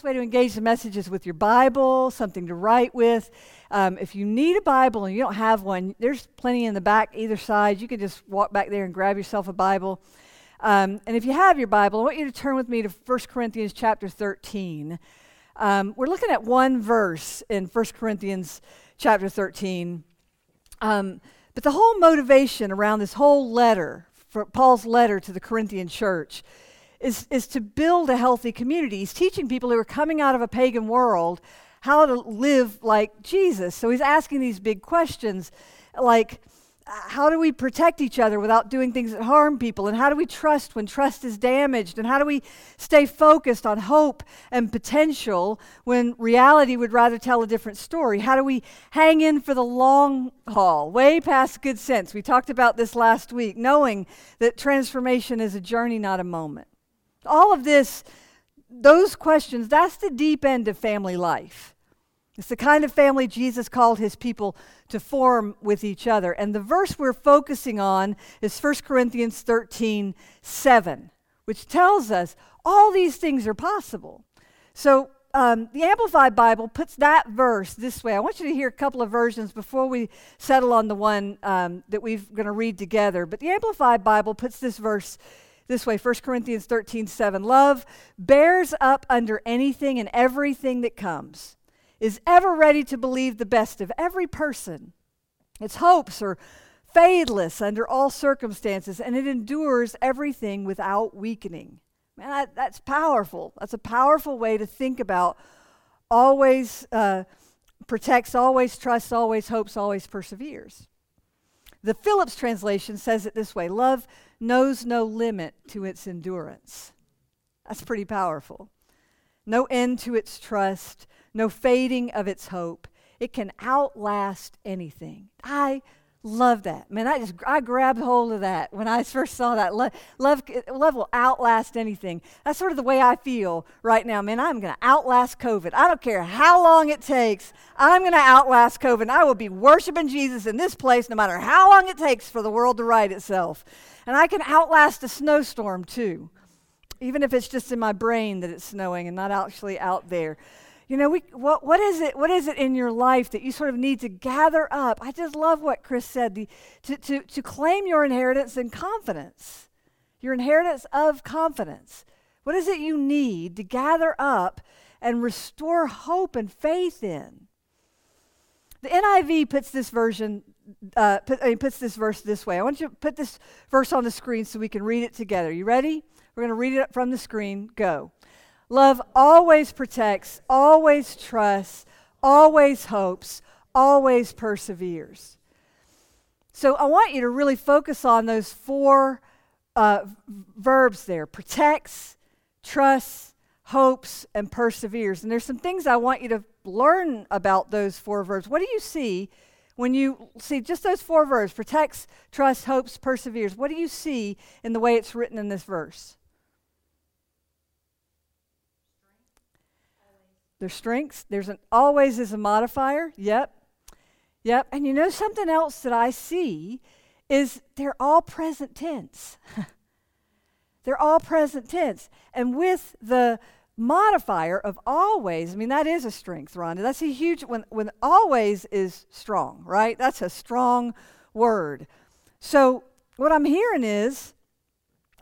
Best way to engage the message is with your Bible, something to write with. Um, if you need a Bible and you don't have one, there's plenty in the back either side. You can just walk back there and grab yourself a Bible. Um, and if you have your Bible, I want you to turn with me to 1 Corinthians chapter 13. Um, we're looking at one verse in 1 Corinthians chapter 13. Um, but the whole motivation around this whole letter, for Paul's letter to the Corinthian church, is, is to build a healthy community. He's teaching people who are coming out of a pagan world how to live like Jesus. So he's asking these big questions like, how do we protect each other without doing things that harm people? And how do we trust when trust is damaged? And how do we stay focused on hope and potential when reality would rather tell a different story? How do we hang in for the long haul, way past good sense? We talked about this last week, knowing that transformation is a journey, not a moment. All of this, those questions, that's the deep end of family life. It's the kind of family Jesus called his people to form with each other. And the verse we're focusing on is 1 Corinthians 13 7, which tells us all these things are possible. So um, the Amplified Bible puts that verse this way. I want you to hear a couple of versions before we settle on the one um, that we're going to read together. But the Amplified Bible puts this verse this way 1 Corinthians 13 7. Love bears up under anything and everything that comes is ever ready to believe the best of every person. Its hopes are fadeless under all circumstances, and it endures everything without weakening. Man, that, that's powerful. That's a powerful way to think about always uh, protects, always trusts, always hopes, always perseveres. The Phillips translation says it this way love knows no limit to its endurance. That's pretty powerful. No end to its trust, no fading of its hope. It can outlast anything. I love that. Man, I just I grabbed hold of that when I first saw that. Love, love, love will outlast anything. That's sort of the way I feel right now. Man, I'm going to outlast COVID. I don't care how long it takes. I'm going to outlast COVID. I will be worshiping Jesus in this place no matter how long it takes for the world to right itself. And I can outlast a snowstorm too, even if it's just in my brain that it's snowing and not actually out there. You know, we, what, what, is it, what is it in your life that you sort of need to gather up? I just love what Chris said the, to, to, to claim your inheritance in confidence, your inheritance of confidence. What is it you need to gather up and restore hope and faith in? The NIV puts this version, uh, put, I mean, puts this verse this way. I want you to put this verse on the screen so we can read it together. You ready? We're going to read it from the screen. Go. Love always protects, always trusts, always hopes, always perseveres. So I want you to really focus on those four uh, verbs there protects, trusts, hopes, and perseveres. And there's some things I want you to learn about those four verbs. What do you see when you see just those four verbs protects, trusts, hopes, perseveres? What do you see in the way it's written in this verse? Their strengths. There's an always is a modifier. Yep. Yep. And you know something else that I see is they're all present tense. they're all present tense. And with the modifier of always, I mean, that is a strength, Rhonda. That's a huge, when, when always is strong, right? That's a strong word. So what I'm hearing is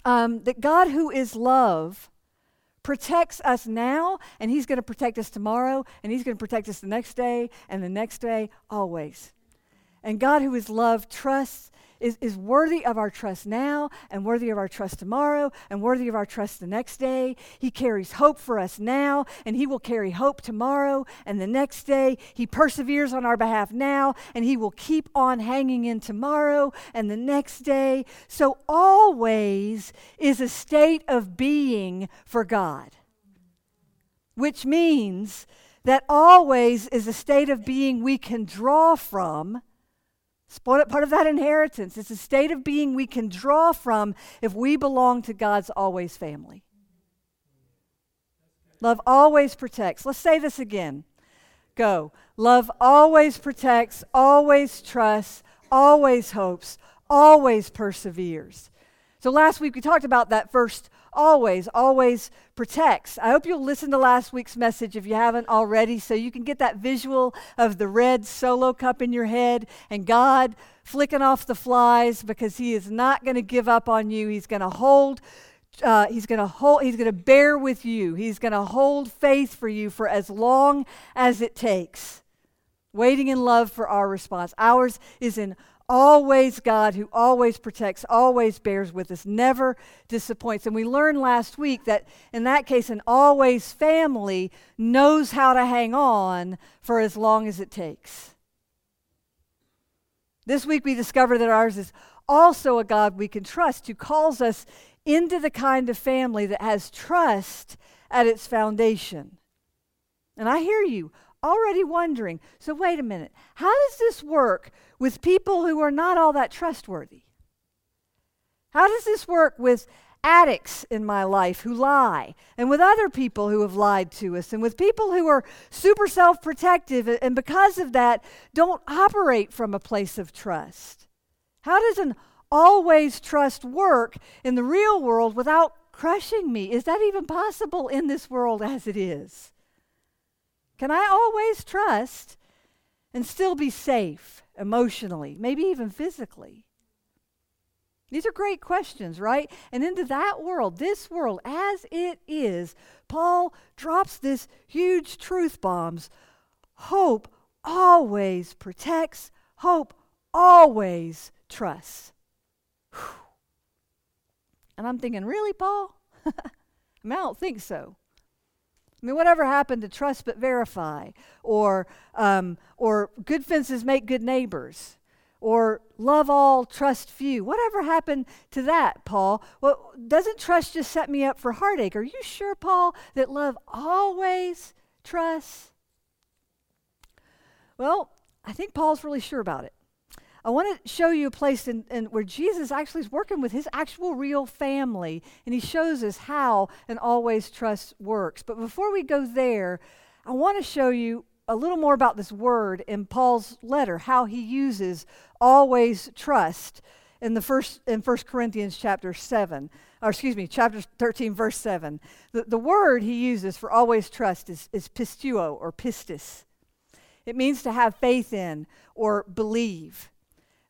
um, that God, who is love, protects us now, and He's going to protect us tomorrow, and He's going to protect us the next day, and the next day, always. And God, who is love, trusts is, is worthy of our trust now and worthy of our trust tomorrow and worthy of our trust the next day. He carries hope for us now and He will carry hope tomorrow and the next day. He perseveres on our behalf now and He will keep on hanging in tomorrow and the next day. So, always is a state of being for God, which means that always is a state of being we can draw from. It's part of that inheritance. It's a state of being we can draw from if we belong to God's always family. Love always protects. Let's say this again. Go. Love always protects, always trusts, always hopes, always perseveres. So last week we talked about that first always, always protects. I hope you'll listen to last week's message if you haven't already so you can get that visual of the red solo cup in your head and God flicking off the flies because he is not going to give up on you. He's going to hold uh, he's going to hold he's going to bear with you he's going to hold faith for you for as long as it takes waiting in love for our response ours is an always God who always protects, always bears with us, never disappoints. And we learned last week that in that case, an always family knows how to hang on for as long as it takes. This week we discover that ours is also a God we can trust who calls us into the kind of family that has trust at its foundation. And I hear you already wondering so, wait a minute, how does this work with people who are not all that trustworthy? How does this work with addicts in my life who lie, and with other people who have lied to us, and with people who are super self protective, and because of that, don't operate from a place of trust? How does an always trust work in the real world without crushing me? Is that even possible in this world as it is? Can I always trust and still be safe emotionally, maybe even physically? These are great questions, right? And into that world, this world as it is, Paul drops this huge truth bombs. Hope always protects, hope always trusts. Whew. And I'm thinking, really, Paul? I mean, I don't think so. I mean, whatever happened to trust but verify, or um, or good fences make good neighbors, or love all, trust few. Whatever happened to that, Paul? Well, doesn't trust just set me up for heartache? Are you sure, Paul, that love always trusts? Well, I think Paul's really sure about it. I want to show you a place in, in, where Jesus actually is working with his actual real family, and he shows us how and always trust works. But before we go there, I want to show you a little more about this word in Paul's letter, how he uses always trust in the first in 1 Corinthians chapter 7, or excuse me, chapter 13, verse 7. The, the word he uses for always trust is, is pisteuo or pistis. It means to have faith in or believe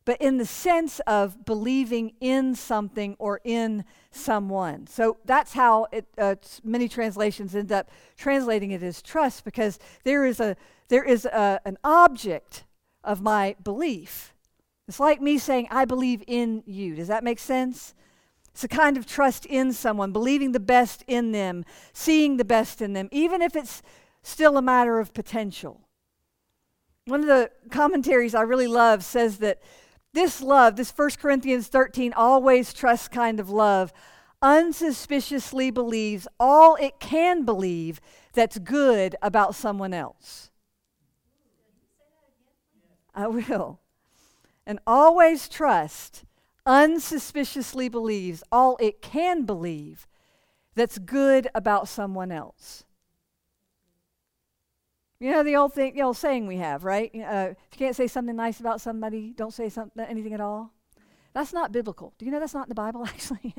but in the sense of believing in something or in someone. So that's how it, uh, many translations end up translating it as trust because there is a there is a, an object of my belief. It's like me saying, I believe in you. Does that make sense? It's a kind of trust in someone, believing the best in them, seeing the best in them, even if it's still a matter of potential. One of the commentaries I really love says that this love, this 1 Corinthians 13, always trust kind of love, unsuspiciously believes all it can believe that's good about someone else. I will. And always trust, unsuspiciously believes all it can believe that's good about someone else. You know the old thing, the old saying we have, right? Uh, if you can't say something nice about somebody, don't say something, anything at all. That's not biblical. Do you know that's not in the Bible, actually?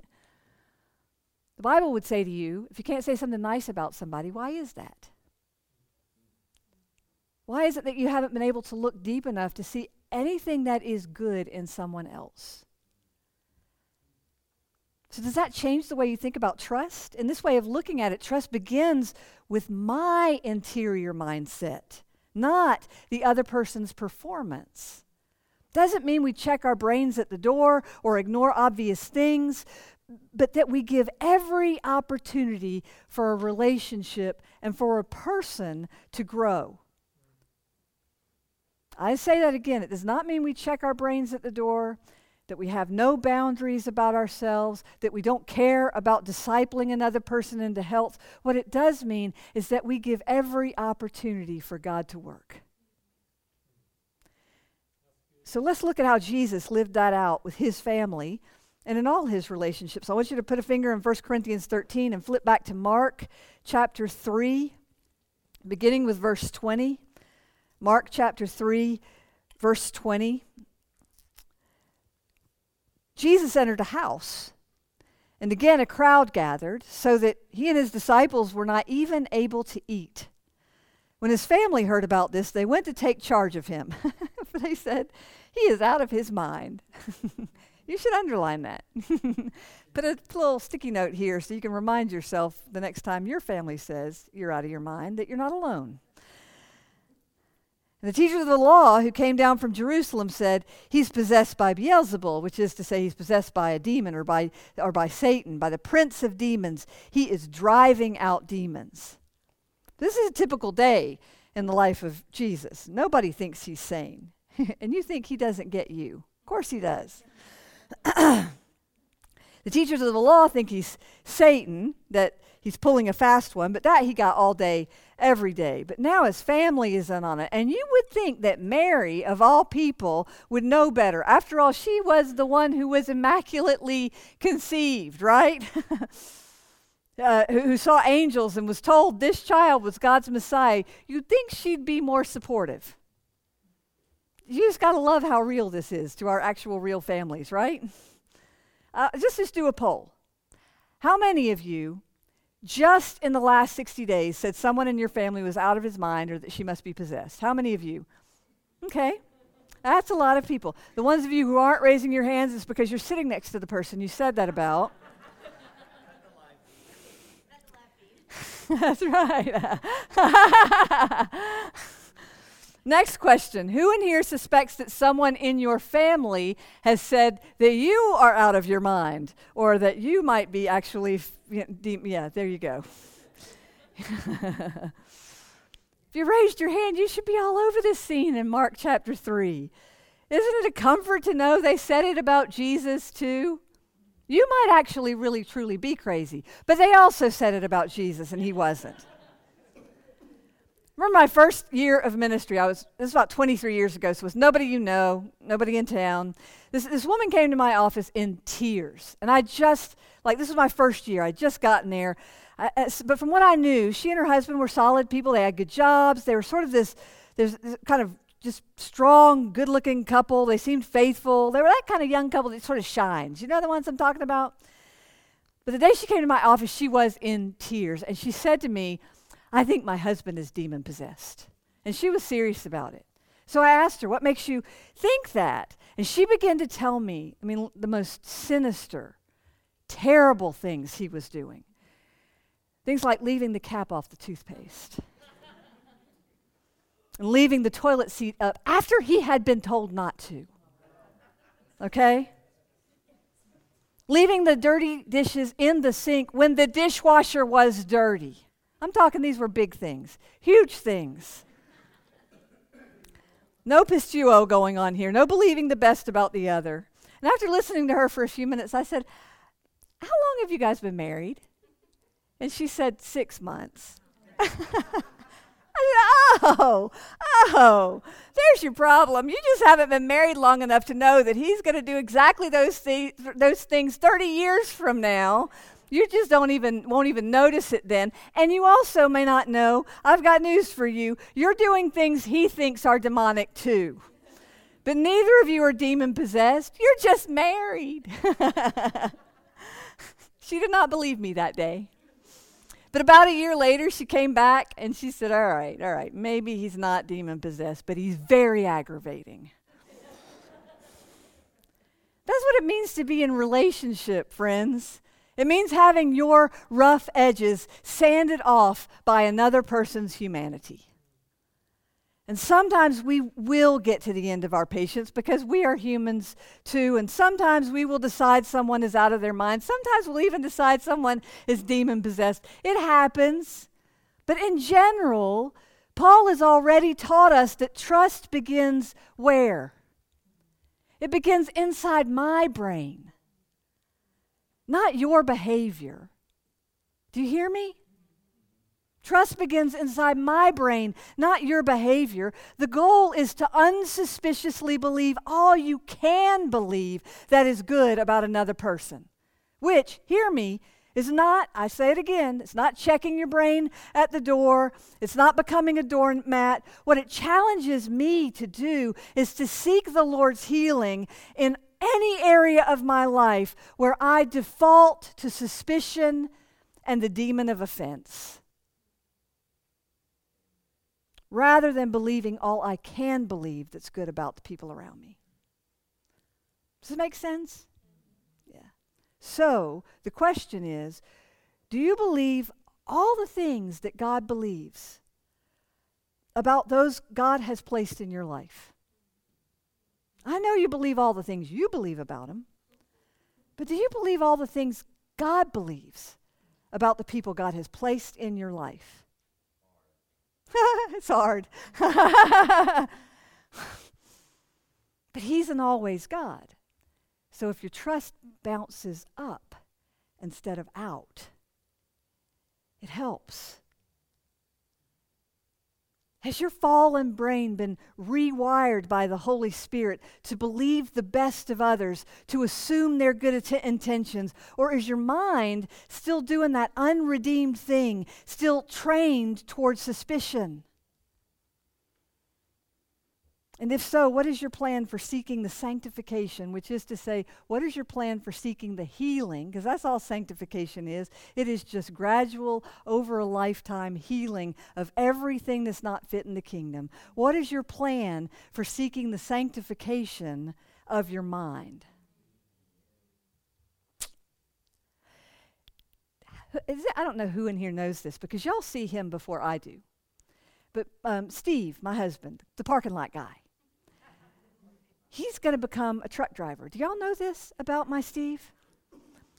the Bible would say to you, if you can't say something nice about somebody, why is that? Why is it that you haven't been able to look deep enough to see anything that is good in someone else? So, does that change the way you think about trust? In this way of looking at it, trust begins with my interior mindset, not the other person's performance. Doesn't mean we check our brains at the door or ignore obvious things, but that we give every opportunity for a relationship and for a person to grow. I say that again. It does not mean we check our brains at the door that we have no boundaries about ourselves, that we don't care about discipling another person into health. What it does mean is that we give every opportunity for God to work. So let's look at how Jesus lived that out with his family and in all his relationships. I want you to put a finger in 1 Corinthians 13 and flip back to Mark chapter 3, beginning with verse 20. Mark chapter 3, verse 20. Jesus entered a house, and again a crowd gathered, so that he and his disciples were not even able to eat. When his family heard about this, they went to take charge of him. they said, He is out of his mind. you should underline that. Put a little sticky note here so you can remind yourself the next time your family says you're out of your mind that you're not alone. And the teachers of the law who came down from Jerusalem said, He's possessed by Beelzebul, which is to say, he's possessed by a demon or by, or by Satan, by the prince of demons. He is driving out demons. This is a typical day in the life of Jesus. Nobody thinks he's sane. and you think he doesn't get you. Of course he does. the teachers of the law think he's Satan, that he's pulling a fast one, but that he got all day every day. But now his family is in on it. And you would think that Mary, of all people, would know better. After all, she was the one who was immaculately conceived, right? uh, who, saw angels and was told this child was God's Messiah. You'd think she'd be more supportive. You just got to love how real this is to our actual real families, right? Uh, just just do a poll. How many of you just in the last 60 days said someone in your family was out of his mind or that she must be possessed? How many of you? Okay. That's a lot of people. The ones of you who aren't raising your hands is because you're sitting next to the person you said that about. That's right. Next question Who in here suspects that someone in your family has said that you are out of your mind or that you might be actually, yeah, there you go. if you raised your hand, you should be all over this scene in Mark chapter 3. Isn't it a comfort to know they said it about Jesus too? You might actually really truly be crazy, but they also said it about Jesus and he wasn't. Remember my first year of ministry, I was, this was about 23 years ago, so it was nobody you know, nobody in town. This, this woman came to my office in tears. And I just, like, this was my first year. I'd just gotten there. I, but from what I knew, she and her husband were solid people. They had good jobs. They were sort of this, this kind of just strong, good looking couple. They seemed faithful. They were that kind of young couple that sort of shines. You know the ones I'm talking about? But the day she came to my office, she was in tears. And she said to me, I think my husband is demon possessed. And she was serious about it. So I asked her, What makes you think that? And she began to tell me, I mean, the most sinister, terrible things he was doing. Things like leaving the cap off the toothpaste and leaving the toilet seat up after he had been told not to. Okay? Leaving the dirty dishes in the sink when the dishwasher was dirty. I'm talking these were big things, huge things. No pisteuo going on here, no believing the best about the other. And after listening to her for a few minutes, I said, How long have you guys been married? And she said, Six months. I said, Oh, oh, there's your problem. You just haven't been married long enough to know that he's going to do exactly those, th- those things 30 years from now you just don't even won't even notice it then. And you also may not know, I've got news for you. You're doing things he thinks are demonic too. But neither of you are demon possessed. You're just married. she did not believe me that day. But about a year later, she came back and she said, All right, all right, maybe he's not demon possessed, but he's very aggravating. That's what it means to be in relationship, friends. It means having your rough edges sanded off by another person's humanity. And sometimes we will get to the end of our patience because we are humans too. And sometimes we will decide someone is out of their mind. Sometimes we'll even decide someone is demon possessed. It happens. But in general, Paul has already taught us that trust begins where? It begins inside my brain, not your behavior. Do you hear me? Trust begins inside my brain, not your behavior. The goal is to unsuspiciously believe all you can believe that is good about another person, which, hear me, is not, I say it again, it's not checking your brain at the door. It's not becoming a doormat. What it challenges me to do is to seek the Lord's healing in any area of my life where I default to suspicion and the demon of offense. Rather than believing all I can believe that's good about the people around me. Does it make sense? Yeah. So the question is do you believe all the things that God believes about those God has placed in your life? I know you believe all the things you believe about Him, but do you believe all the things God believes about the people God has placed in your life? it's hard. but He's an always God. So if your trust bounces up instead of out, it helps. Has your fallen brain been rewired by the Holy Spirit to believe the best of others, to assume their good intentions? Or is your mind still doing that unredeemed thing, still trained towards suspicion? And if so, what is your plan for seeking the sanctification, which is to say, what is your plan for seeking the healing? Because that's all sanctification is. It is just gradual, over a lifetime healing of everything that's not fit in the kingdom. What is your plan for seeking the sanctification of your mind? It, I don't know who in here knows this because y'all see him before I do. But um, Steve, my husband, the parking lot guy, he's going to become a truck driver. Do y'all know this about my Steve?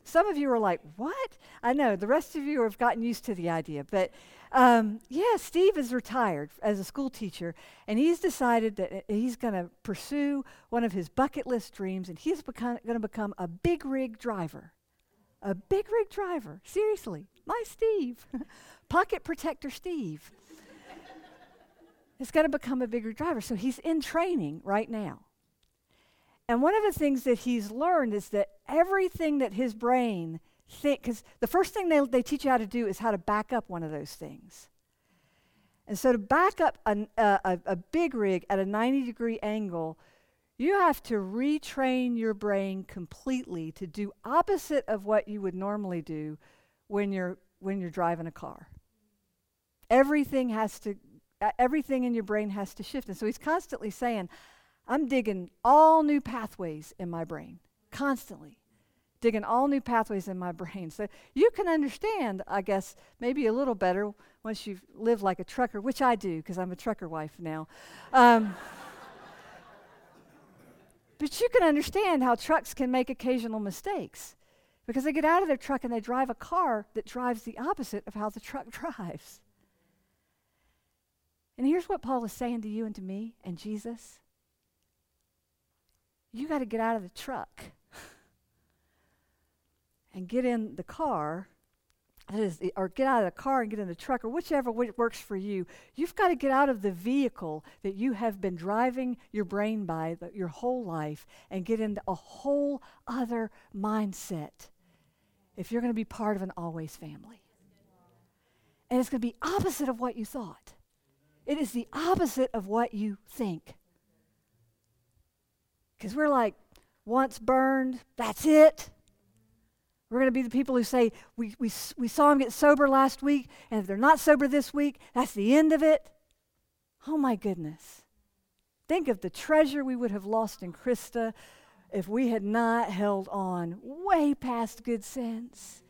Some of you are like, what? I know. The rest of you have gotten used to the idea. But um, yeah, Steve is retired as a school teacher, and he's decided that uh, he's going to pursue one of his bucket list dreams, and he's going to become a big rig driver. A big rig driver. Seriously. My Steve. Pocket protector Steve. is going to become a big rig driver. So he's in training right now. And one of the things that he's learned is that everything that his brain think, because the first thing they, they teach you how to do is how to back up one of those things. And so to back up a, a, a big rig at a 90 degree angle, you have to retrain your brain completely to do opposite of what you would normally do when you're when you're driving a car. Everything has to everything in your brain has to shift. And so he's constantly saying, I'm digging all new pathways in my brain, constantly digging all new pathways in my brain. So you can understand, I guess, maybe a little better once you've lived like a trucker, which I do because I'm a trucker wife now. Um, but you can understand how trucks can make occasional mistakes because they get out of their truck and they drive a car that drives the opposite of how the truck drives. And here's what Paul is saying to you and to me and Jesus you got to get out of the truck and get in the car or get out of the car and get in the truck or whichever works for you. You've got to get out of the vehicle that you have been driving your brain by the, your whole life and get into a whole other mindset if you're going to be part of an always family. And it's going to be opposite of what you thought. It is the opposite of what you think because we're like, once burned, that's it. We're going to be the people who say, we, we, we saw them get sober last week, and if they're not sober this week, that's the end of it. Oh my goodness. Think of the treasure we would have lost in Krista if we had not held on way past good sense.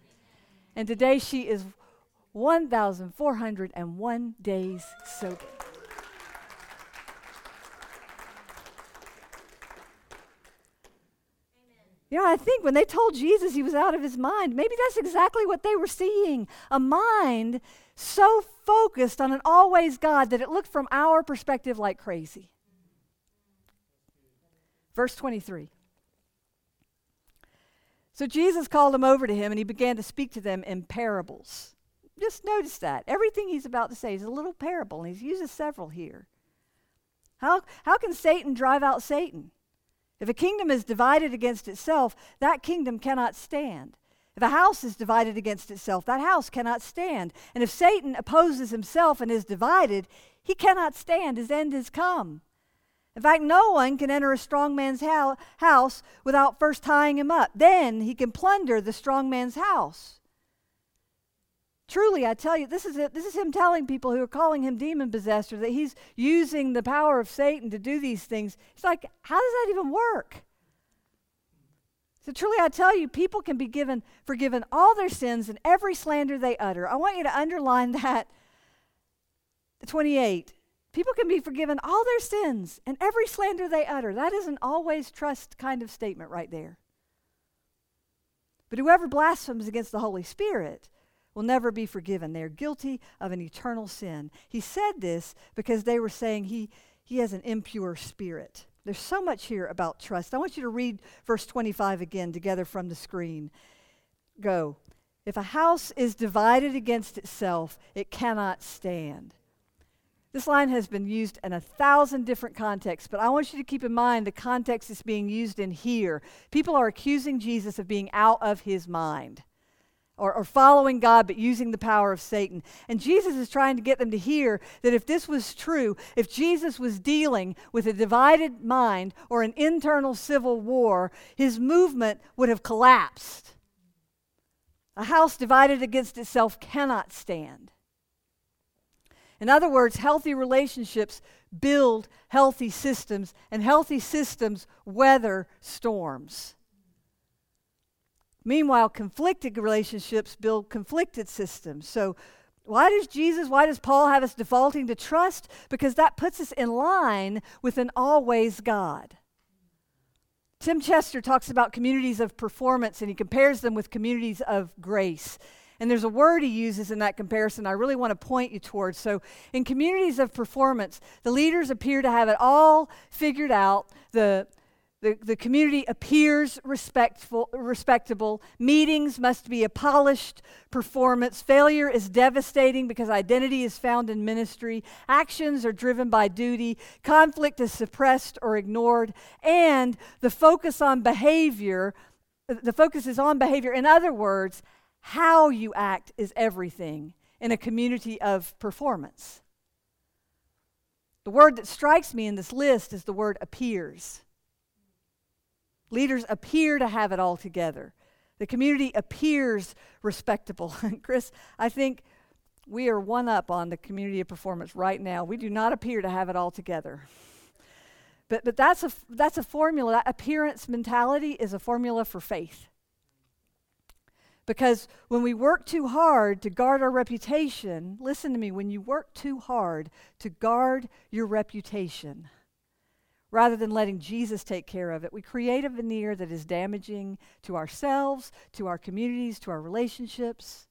And today she is 1,401 days sober. You know, I think when they told Jesus he was out of his mind, maybe that's exactly what they were seeing a mind so focused on an always God that it looked from our perspective like crazy. Verse 23. So Jesus called them over to him and he began to speak to them in parables. Just notice that. Everything he's about to say is a little parable, and he uses several here. How, how can Satan drive out Satan? If a kingdom is divided against itself, that kingdom cannot stand. If a house is divided against itself, that house cannot stand. And if Satan opposes himself and is divided, he cannot stand. His end is come. In fact, no one can enter a strong man's house without first tying him up. Then he can plunder the strong man's house. Truly, I tell you, this is, it, this is him telling people who are calling him demon possessed that he's using the power of Satan to do these things. He's like, how does that even work? So truly, I tell you, people can be given forgiven all their sins and every slander they utter. I want you to underline that. 28. People can be forgiven all their sins and every slander they utter. That is an always trust kind of statement right there. But whoever blasphemes against the Holy Spirit will never be forgiven. They are guilty of an eternal sin. He said this because they were saying he, he has an impure spirit. There's so much here about trust. I want you to read verse 25 again together from the screen. Go. If a house is divided against itself, it cannot stand. This line has been used in a thousand different contexts, but I want you to keep in mind the context it's being used in here. People are accusing Jesus of being out of his mind or, or following God but using the power of Satan. And Jesus is trying to get them to hear that if this was true, if Jesus was dealing with a divided mind or an internal civil war, his movement would have collapsed. A house divided against itself cannot stand. In other words, healthy relationships build healthy systems, and healthy systems weather storms. Meanwhile, conflicted relationships build conflicted systems. So, why does Jesus, why does Paul have us defaulting to trust? Because that puts us in line with an always God. Tim Chester talks about communities of performance and he compares them with communities of grace. And there's a word he uses in that comparison I really want to point you towards. So, in communities of performance, the leaders appear to have it all figured out. The the, the community appears respectful, respectable. Meetings must be a polished performance. Failure is devastating because identity is found in ministry. Actions are driven by duty. Conflict is suppressed or ignored. And the focus on behavior, the focus is on behavior. In other words, how you act is everything in a community of performance. The word that strikes me in this list is the word appears. Leaders appear to have it all together. The community appears respectable. Chris, I think we are one up on the community of performance right now. We do not appear to have it all together. But, but that's, a, that's a formula. That appearance mentality is a formula for faith. Because when we work too hard to guard our reputation, listen to me, when you work too hard to guard your reputation, rather than letting Jesus take care of it. We create a veneer that is damaging to ourselves, to our communities, to our relationships.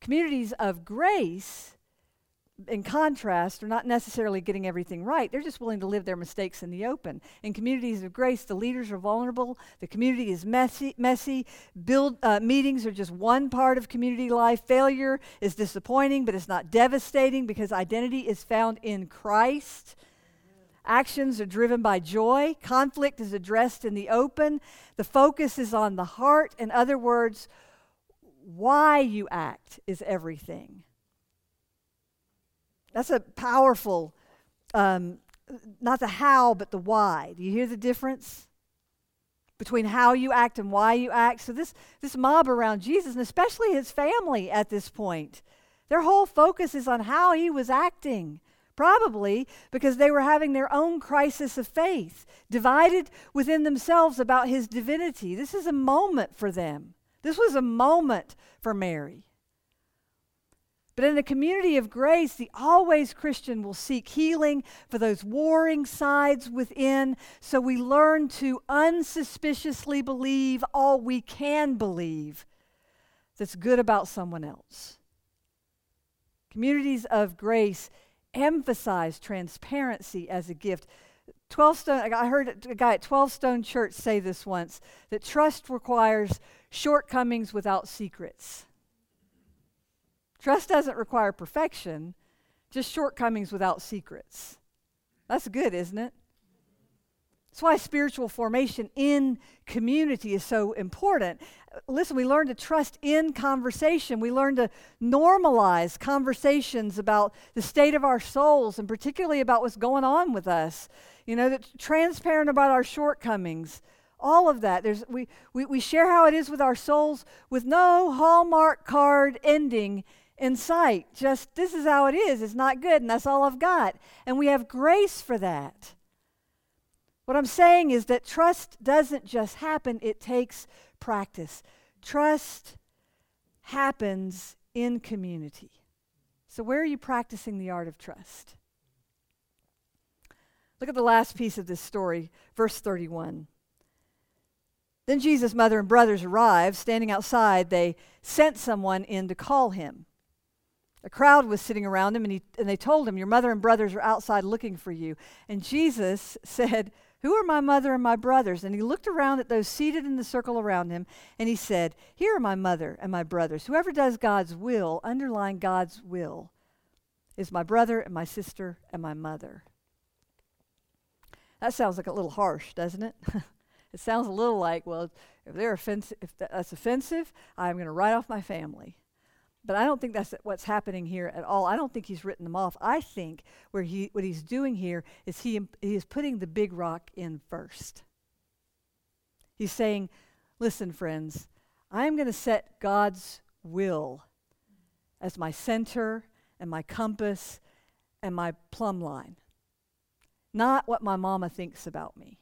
Communities of grace, in contrast, are not necessarily getting everything right. They're just willing to live their mistakes in the open. In communities of grace, the leaders are vulnerable. The community is messy. Messy. Build uh, meetings are just one part of community life. Failure is disappointing, but it's not devastating because identity is found in Christ. Actions are driven by joy. Conflict is addressed in the open. The focus is on the heart. In other words, why you act is everything. That's a powerful, um, not the how, but the why. Do you hear the difference? Between how you act and why you act. So, this, this mob around Jesus, and especially his family at this point, their whole focus is on how he was acting. Probably because they were having their own crisis of faith, divided within themselves about his divinity. This is a moment for them. This was a moment for Mary. But in the community of grace, the always Christian will seek healing for those warring sides within, so we learn to unsuspiciously believe all we can believe that's good about someone else. Communities of grace emphasize transparency as a gift. 12 Stone, I heard a guy at 12 Stone Church say this once that trust requires shortcomings without secrets. Trust doesn't require perfection, just shortcomings without secrets. That's good, isn't it? That's why spiritual formation in community is so important. Listen, we learn to trust in conversation. We learn to normalize conversations about the state of our souls and particularly about what's going on with us. You know, that transparent about our shortcomings. All of that. There's, we, we, we share how it is with our souls with no Hallmark card ending in sight. Just, this is how it is. It's not good, and that's all I've got. And we have grace for that. What I'm saying is that trust doesn't just happen, it takes practice. Trust happens in community. So, where are you practicing the art of trust? Look at the last piece of this story, verse 31. Then Jesus' mother and brothers arrived. Standing outside, they sent someone in to call him. A crowd was sitting around him, and, he, and they told him, Your mother and brothers are outside looking for you. And Jesus said, who are my mother and my brothers? And he looked around at those seated in the circle around him, and he said, Here are my mother and my brothers. Whoever does God's will, underline God's will, is my brother and my sister and my mother. That sounds like a little harsh, doesn't it? it sounds a little like, well, if they're offensive, if that's offensive, I'm going to write off my family. But I don't think that's what's happening here at all. I don't think he's written them off. I think where he, what he's doing here is he, he is putting the big rock in first. He's saying, listen, friends, I'm going to set God's will as my center and my compass and my plumb line, not what my mama thinks about me.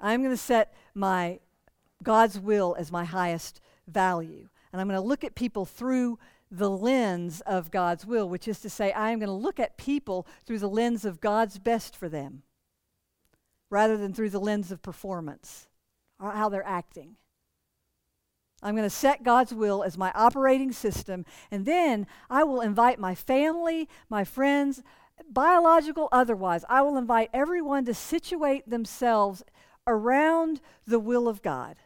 I'm going to set my God's will as my highest value. And I'm going to look at people through the lens of God's will, which is to say, I am going to look at people through the lens of God's best for them rather than through the lens of performance or how they're acting. I'm going to set God's will as my operating system, and then I will invite my family, my friends, biological, otherwise. I will invite everyone to situate themselves around the will of God.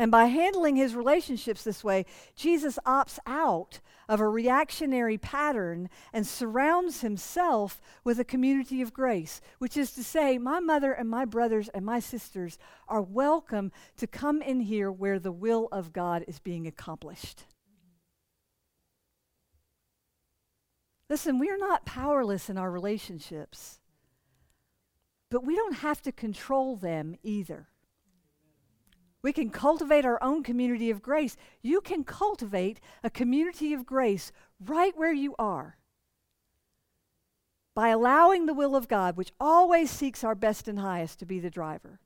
And by handling his relationships this way, Jesus opts out of a reactionary pattern and surrounds himself with a community of grace, which is to say, my mother and my brothers and my sisters are welcome to come in here where the will of God is being accomplished. Listen, we are not powerless in our relationships, but we don't have to control them either. We can cultivate our own community of grace. You can cultivate a community of grace right where you are by allowing the will of God, which always seeks our best and highest, to be the driver.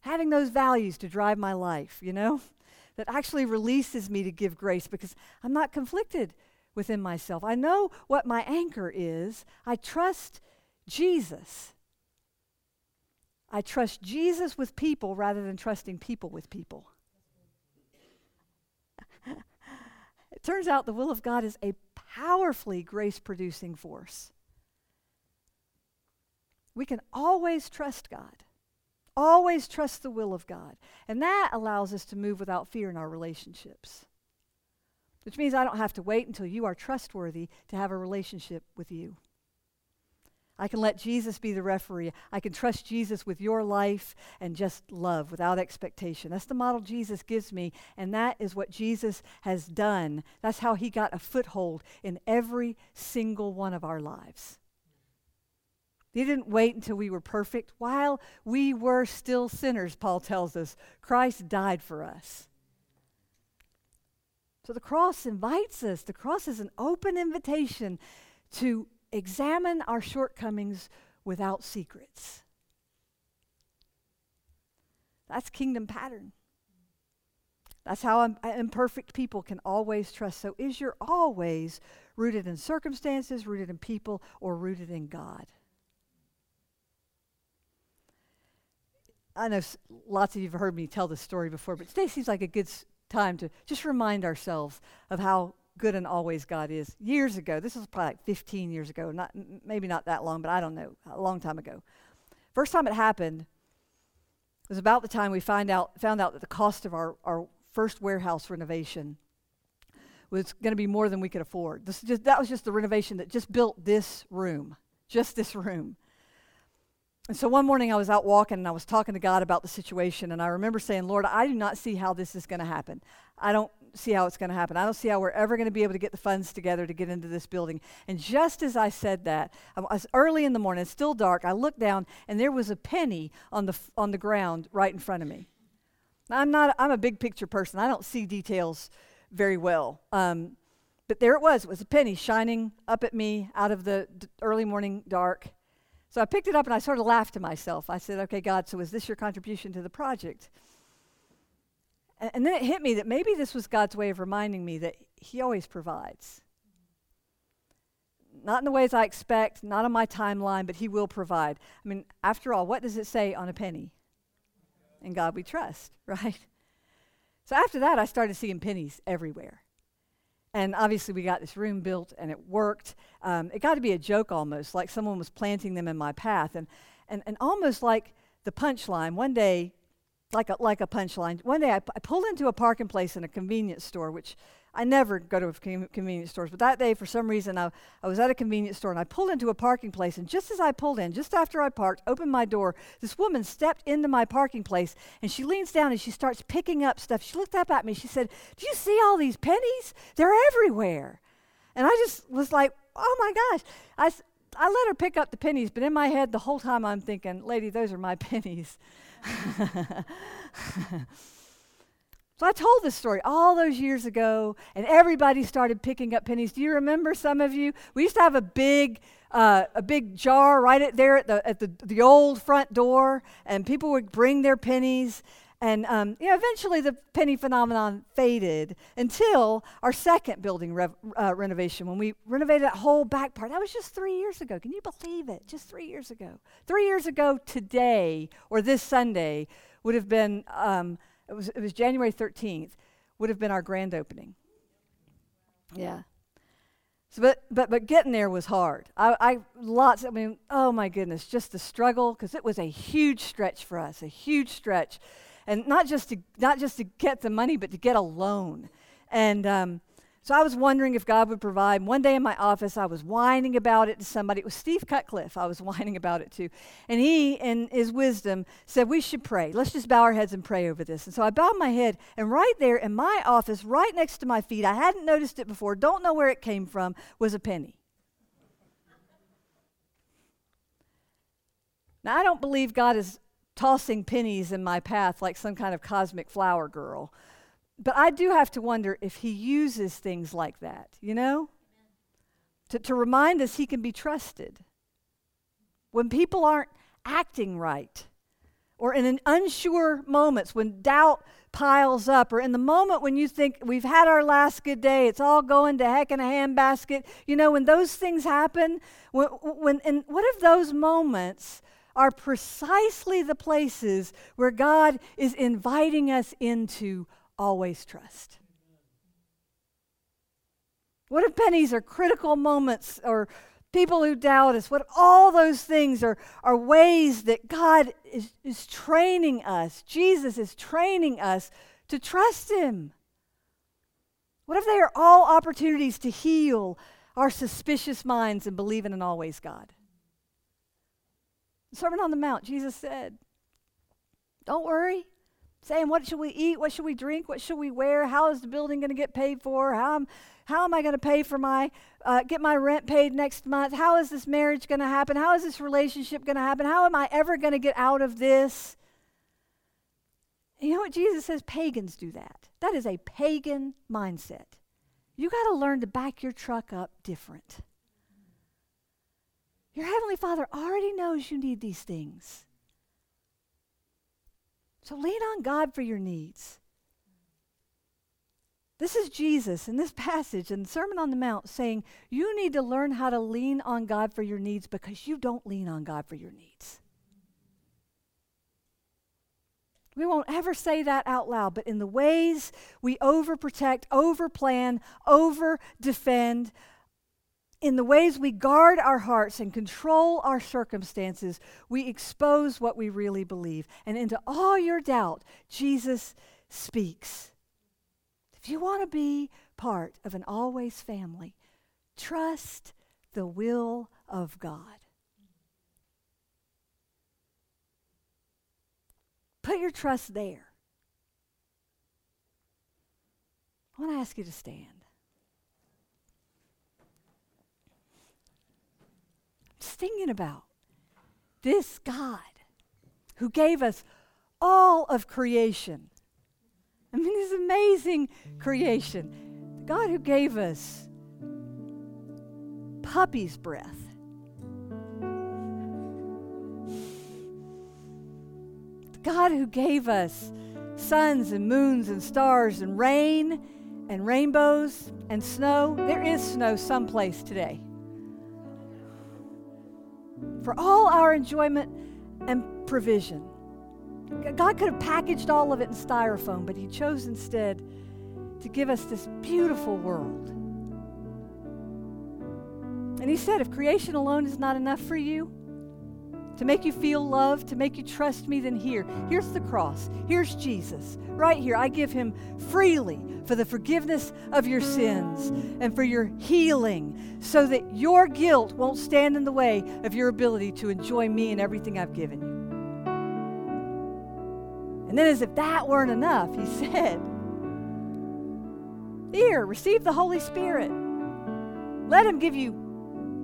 Having those values to drive my life, you know, that actually releases me to give grace because I'm not conflicted within myself. I know what my anchor is. I trust Jesus. I trust Jesus with people rather than trusting people with people. it turns out the will of God is a powerfully grace producing force. We can always trust God, always trust the will of God. And that allows us to move without fear in our relationships, which means I don't have to wait until you are trustworthy to have a relationship with you. I can let Jesus be the referee. I can trust Jesus with your life and just love without expectation. That's the model Jesus gives me, and that is what Jesus has done. That's how he got a foothold in every single one of our lives. He didn't wait until we were perfect. While we were still sinners, Paul tells us, Christ died for us. So the cross invites us. The cross is an open invitation to examine our shortcomings without secrets. That's kingdom pattern. That's how uh, imperfect people can always trust. So, is your always rooted in circumstances, rooted in people, or rooted in God? I know lots of you have heard me tell this story before, but today seems like a good time to just remind ourselves of how good and always God is. Years ago, this was probably like 15 years ago, not maybe not that long, but I don't know, a long time ago. First time it happened was about the time we find out, found out that the cost of our, our first warehouse renovation was going to be more than we could afford. This just, that was just the renovation that just built this room, just this room. And so one morning I was out walking and I was talking to God about the situation, and I remember saying, Lord, I do not see how this is going to happen. I don't see how it's going to happen. I don't see how we're ever going to be able to get the funds together to get into this building. And just as I said that, early in the morning, still dark. I looked down and there was a penny on the f- on the ground right in front of me. I'm not I'm a big picture person. I don't see details very well. Um, but there it was. It was a penny shining up at me out of the d- early morning dark. So I picked it up and I sort of laughed to myself. I said, Okay, God, so is this your contribution to the project? And, and then it hit me that maybe this was God's way of reminding me that He always provides. Not in the ways I expect, not on my timeline, but He will provide. I mean, after all, what does it say on a penny? In God we trust, right? So after that, I started seeing pennies everywhere. And obviously, we got this room built and it worked. Um, it got to be a joke almost, like someone was planting them in my path. And, and, and almost like the punchline, one day, like a, like a punchline, one day I, I pulled into a parking place in a convenience store, which I never go to convenience stores, but that day, for some reason, I, I was at a convenience store and I pulled into a parking place. And just as I pulled in, just after I parked, opened my door, this woman stepped into my parking place and she leans down and she starts picking up stuff. She looked up at me. She said, Do you see all these pennies? They're everywhere. And I just was like, Oh my gosh. I, I let her pick up the pennies, but in my head, the whole time I'm thinking, Lady, those are my pennies. So I told this story all those years ago, and everybody started picking up pennies. Do you remember some of you? We used to have a big, uh, a big jar right at there at the at the, the old front door, and people would bring their pennies. And um, you know, eventually the penny phenomenon faded until our second building rev- uh, renovation when we renovated that whole back part. That was just three years ago. Can you believe it? Just three years ago. Three years ago today, or this Sunday, would have been. Um, it was, it was January 13th, would have been our grand opening. Yeah. So, but, but, but getting there was hard. I, I lots, I mean, oh my goodness, just the struggle, because it was a huge stretch for us, a huge stretch. And not just to, not just to get the money, but to get a loan. And, um, so I was wondering if God would provide. One day in my office, I was whining about it to somebody. It was Steve Cutcliffe. I was whining about it to. And he, in his wisdom, said, We should pray. Let's just bow our heads and pray over this. And so I bowed my head, and right there in my office, right next to my feet, I hadn't noticed it before, don't know where it came from, was a penny. Now, I don't believe God is tossing pennies in my path like some kind of cosmic flower girl. But I do have to wonder if he uses things like that, you know? To, to remind us he can be trusted. When people aren't acting right, or in an unsure moments when doubt piles up, or in the moment when you think we've had our last good day, it's all going to heck in a handbasket. You know, when those things happen, when, when and what if those moments are precisely the places where God is inviting us into always trust. What if pennies are critical moments or people who doubt us? What all those things are, are ways that God is, is training us, Jesus is training us to trust Him? What if they are all opportunities to heal our suspicious minds and believe in an always God? Sermon on the Mount, Jesus said, Don't worry saying, What should we eat? What should we drink? What should we wear? How is the building going to get paid for? How am, how am I going to pay for my, uh, get my rent paid next month? How is this marriage going to happen? How is this relationship going to happen? How am I ever going to get out of this? You know what Jesus says? Pagans do that. That is a pagan mindset. You got to learn to back your truck up different. Your Heavenly Father already knows you need these things. So lean on God for your needs. This is Jesus in this passage in the Sermon on the Mount saying, You need to learn how to lean on God for your needs because you don't lean on God for your needs. We won't ever say that out loud, but in the ways we overprotect, overplan, over defend, in the ways we guard our hearts and control our circumstances, we expose what we really believe. And into all your doubt, Jesus speaks. If you want to be part of an always family, trust the will of God. Put your trust there. I want to ask you to stand. Just thinking about this God who gave us all of creation. I mean, this amazing creation. The God who gave us puppy's breath. The God who gave us suns and moons and stars and rain and rainbows and snow. There is snow someplace today. For all our enjoyment and provision. God could have packaged all of it in styrofoam, but He chose instead to give us this beautiful world. And He said, if creation alone is not enough for you, to make you feel loved, to make you trust me, then here. Here's the cross. Here's Jesus. Right here. I give him freely for the forgiveness of your sins and for your healing so that your guilt won't stand in the way of your ability to enjoy me and everything I've given you. And then, as if that weren't enough, he said, Here, receive the Holy Spirit. Let him give you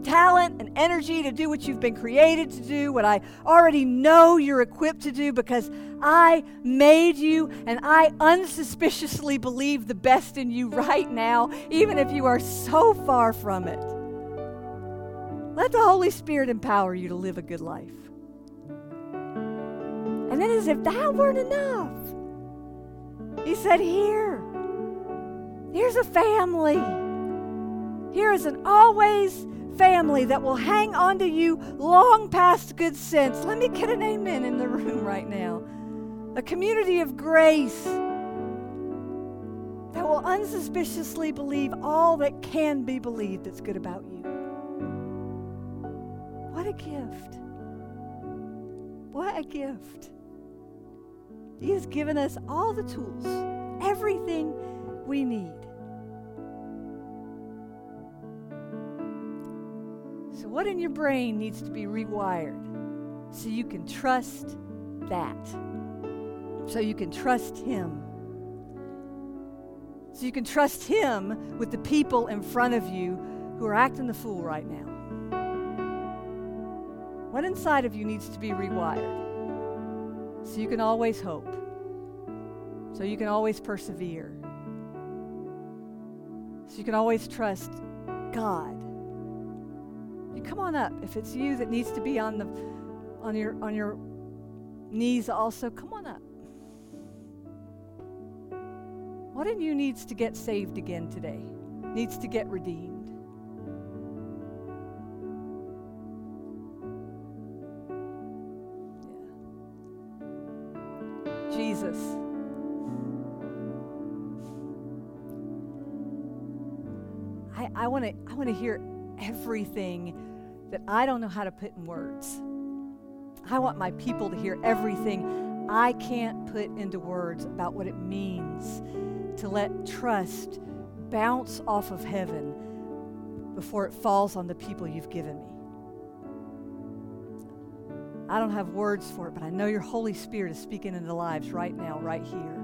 talent and energy to do what you've been created to do, what I already know you're equipped to do because I made you and I unsuspiciously believe the best in you right now, even if you are so far from it. Let the Holy Spirit empower you to live a good life. And then, as if that weren't enough, he said, Here, here's a family. Here is an always family that will hang on to you long past good sense. Let me get an amen in the room right now. A community of grace that will unsuspiciously believe all that can be believed that's good about you. What a gift. What a gift. He has given us all the tools, everything we need. What in your brain needs to be rewired so you can trust that? So you can trust Him. So you can trust Him with the people in front of you who are acting the fool right now. What inside of you needs to be rewired so you can always hope, so you can always persevere, so you can always trust God come on up. If it's you that needs to be on the on your on your knees also, come on up. What in you needs to get saved again today? Needs to get redeemed? Yeah. Jesus. I, I want to I want to hear everything that I don't know how to put in words. I want my people to hear everything I can't put into words about what it means to let trust bounce off of heaven before it falls on the people you've given me. I don't have words for it, but I know your Holy Spirit is speaking into lives right now, right here.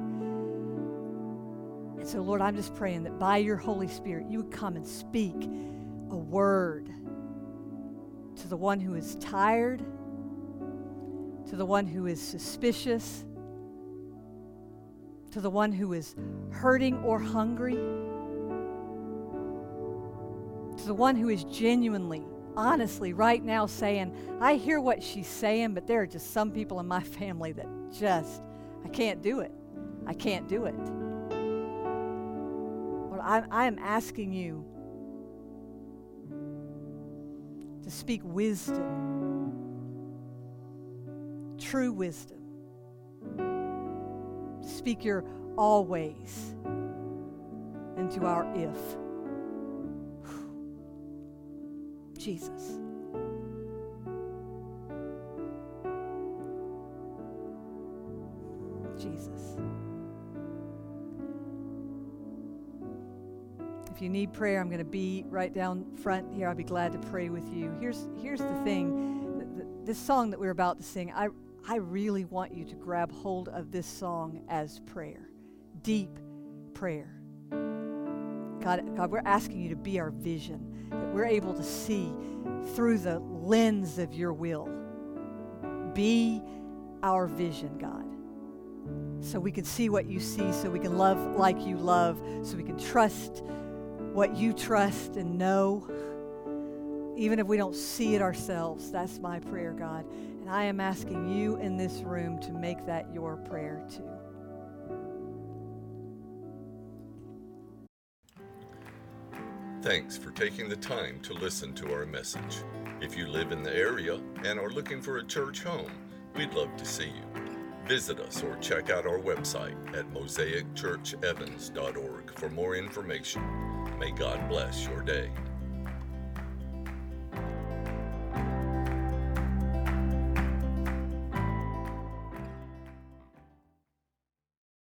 And so, Lord, I'm just praying that by your Holy Spirit, you would come and speak a word to the one who is tired, to the one who is suspicious, to the one who is hurting or hungry, to the one who is genuinely, honestly, right now saying, I hear what she's saying, but there are just some people in my family that just, I can't do it. I can't do it. Lord, I, I am asking you to speak wisdom, true wisdom, To speak your always into our if. Jesus. Jesus. If you need prayer, I'm going to be right down front here. I'll be glad to pray with you. Here's, here's the thing this song that we're about to sing, I, I really want you to grab hold of this song as prayer, deep prayer. God, God, we're asking you to be our vision, that we're able to see through the lens of your will. Be our vision, God. So we can see what you see, so we can love like you love, so we can trust what you trust and know, even if we don't see it ourselves. That's my prayer, God. And I am asking you in this room to make that your prayer too. Thanks for taking the time to listen to our message. If you live in the area and are looking for a church home, we'd love to see you. Visit us or check out our website at mosaicchurchevans.org for more information. May God bless your day.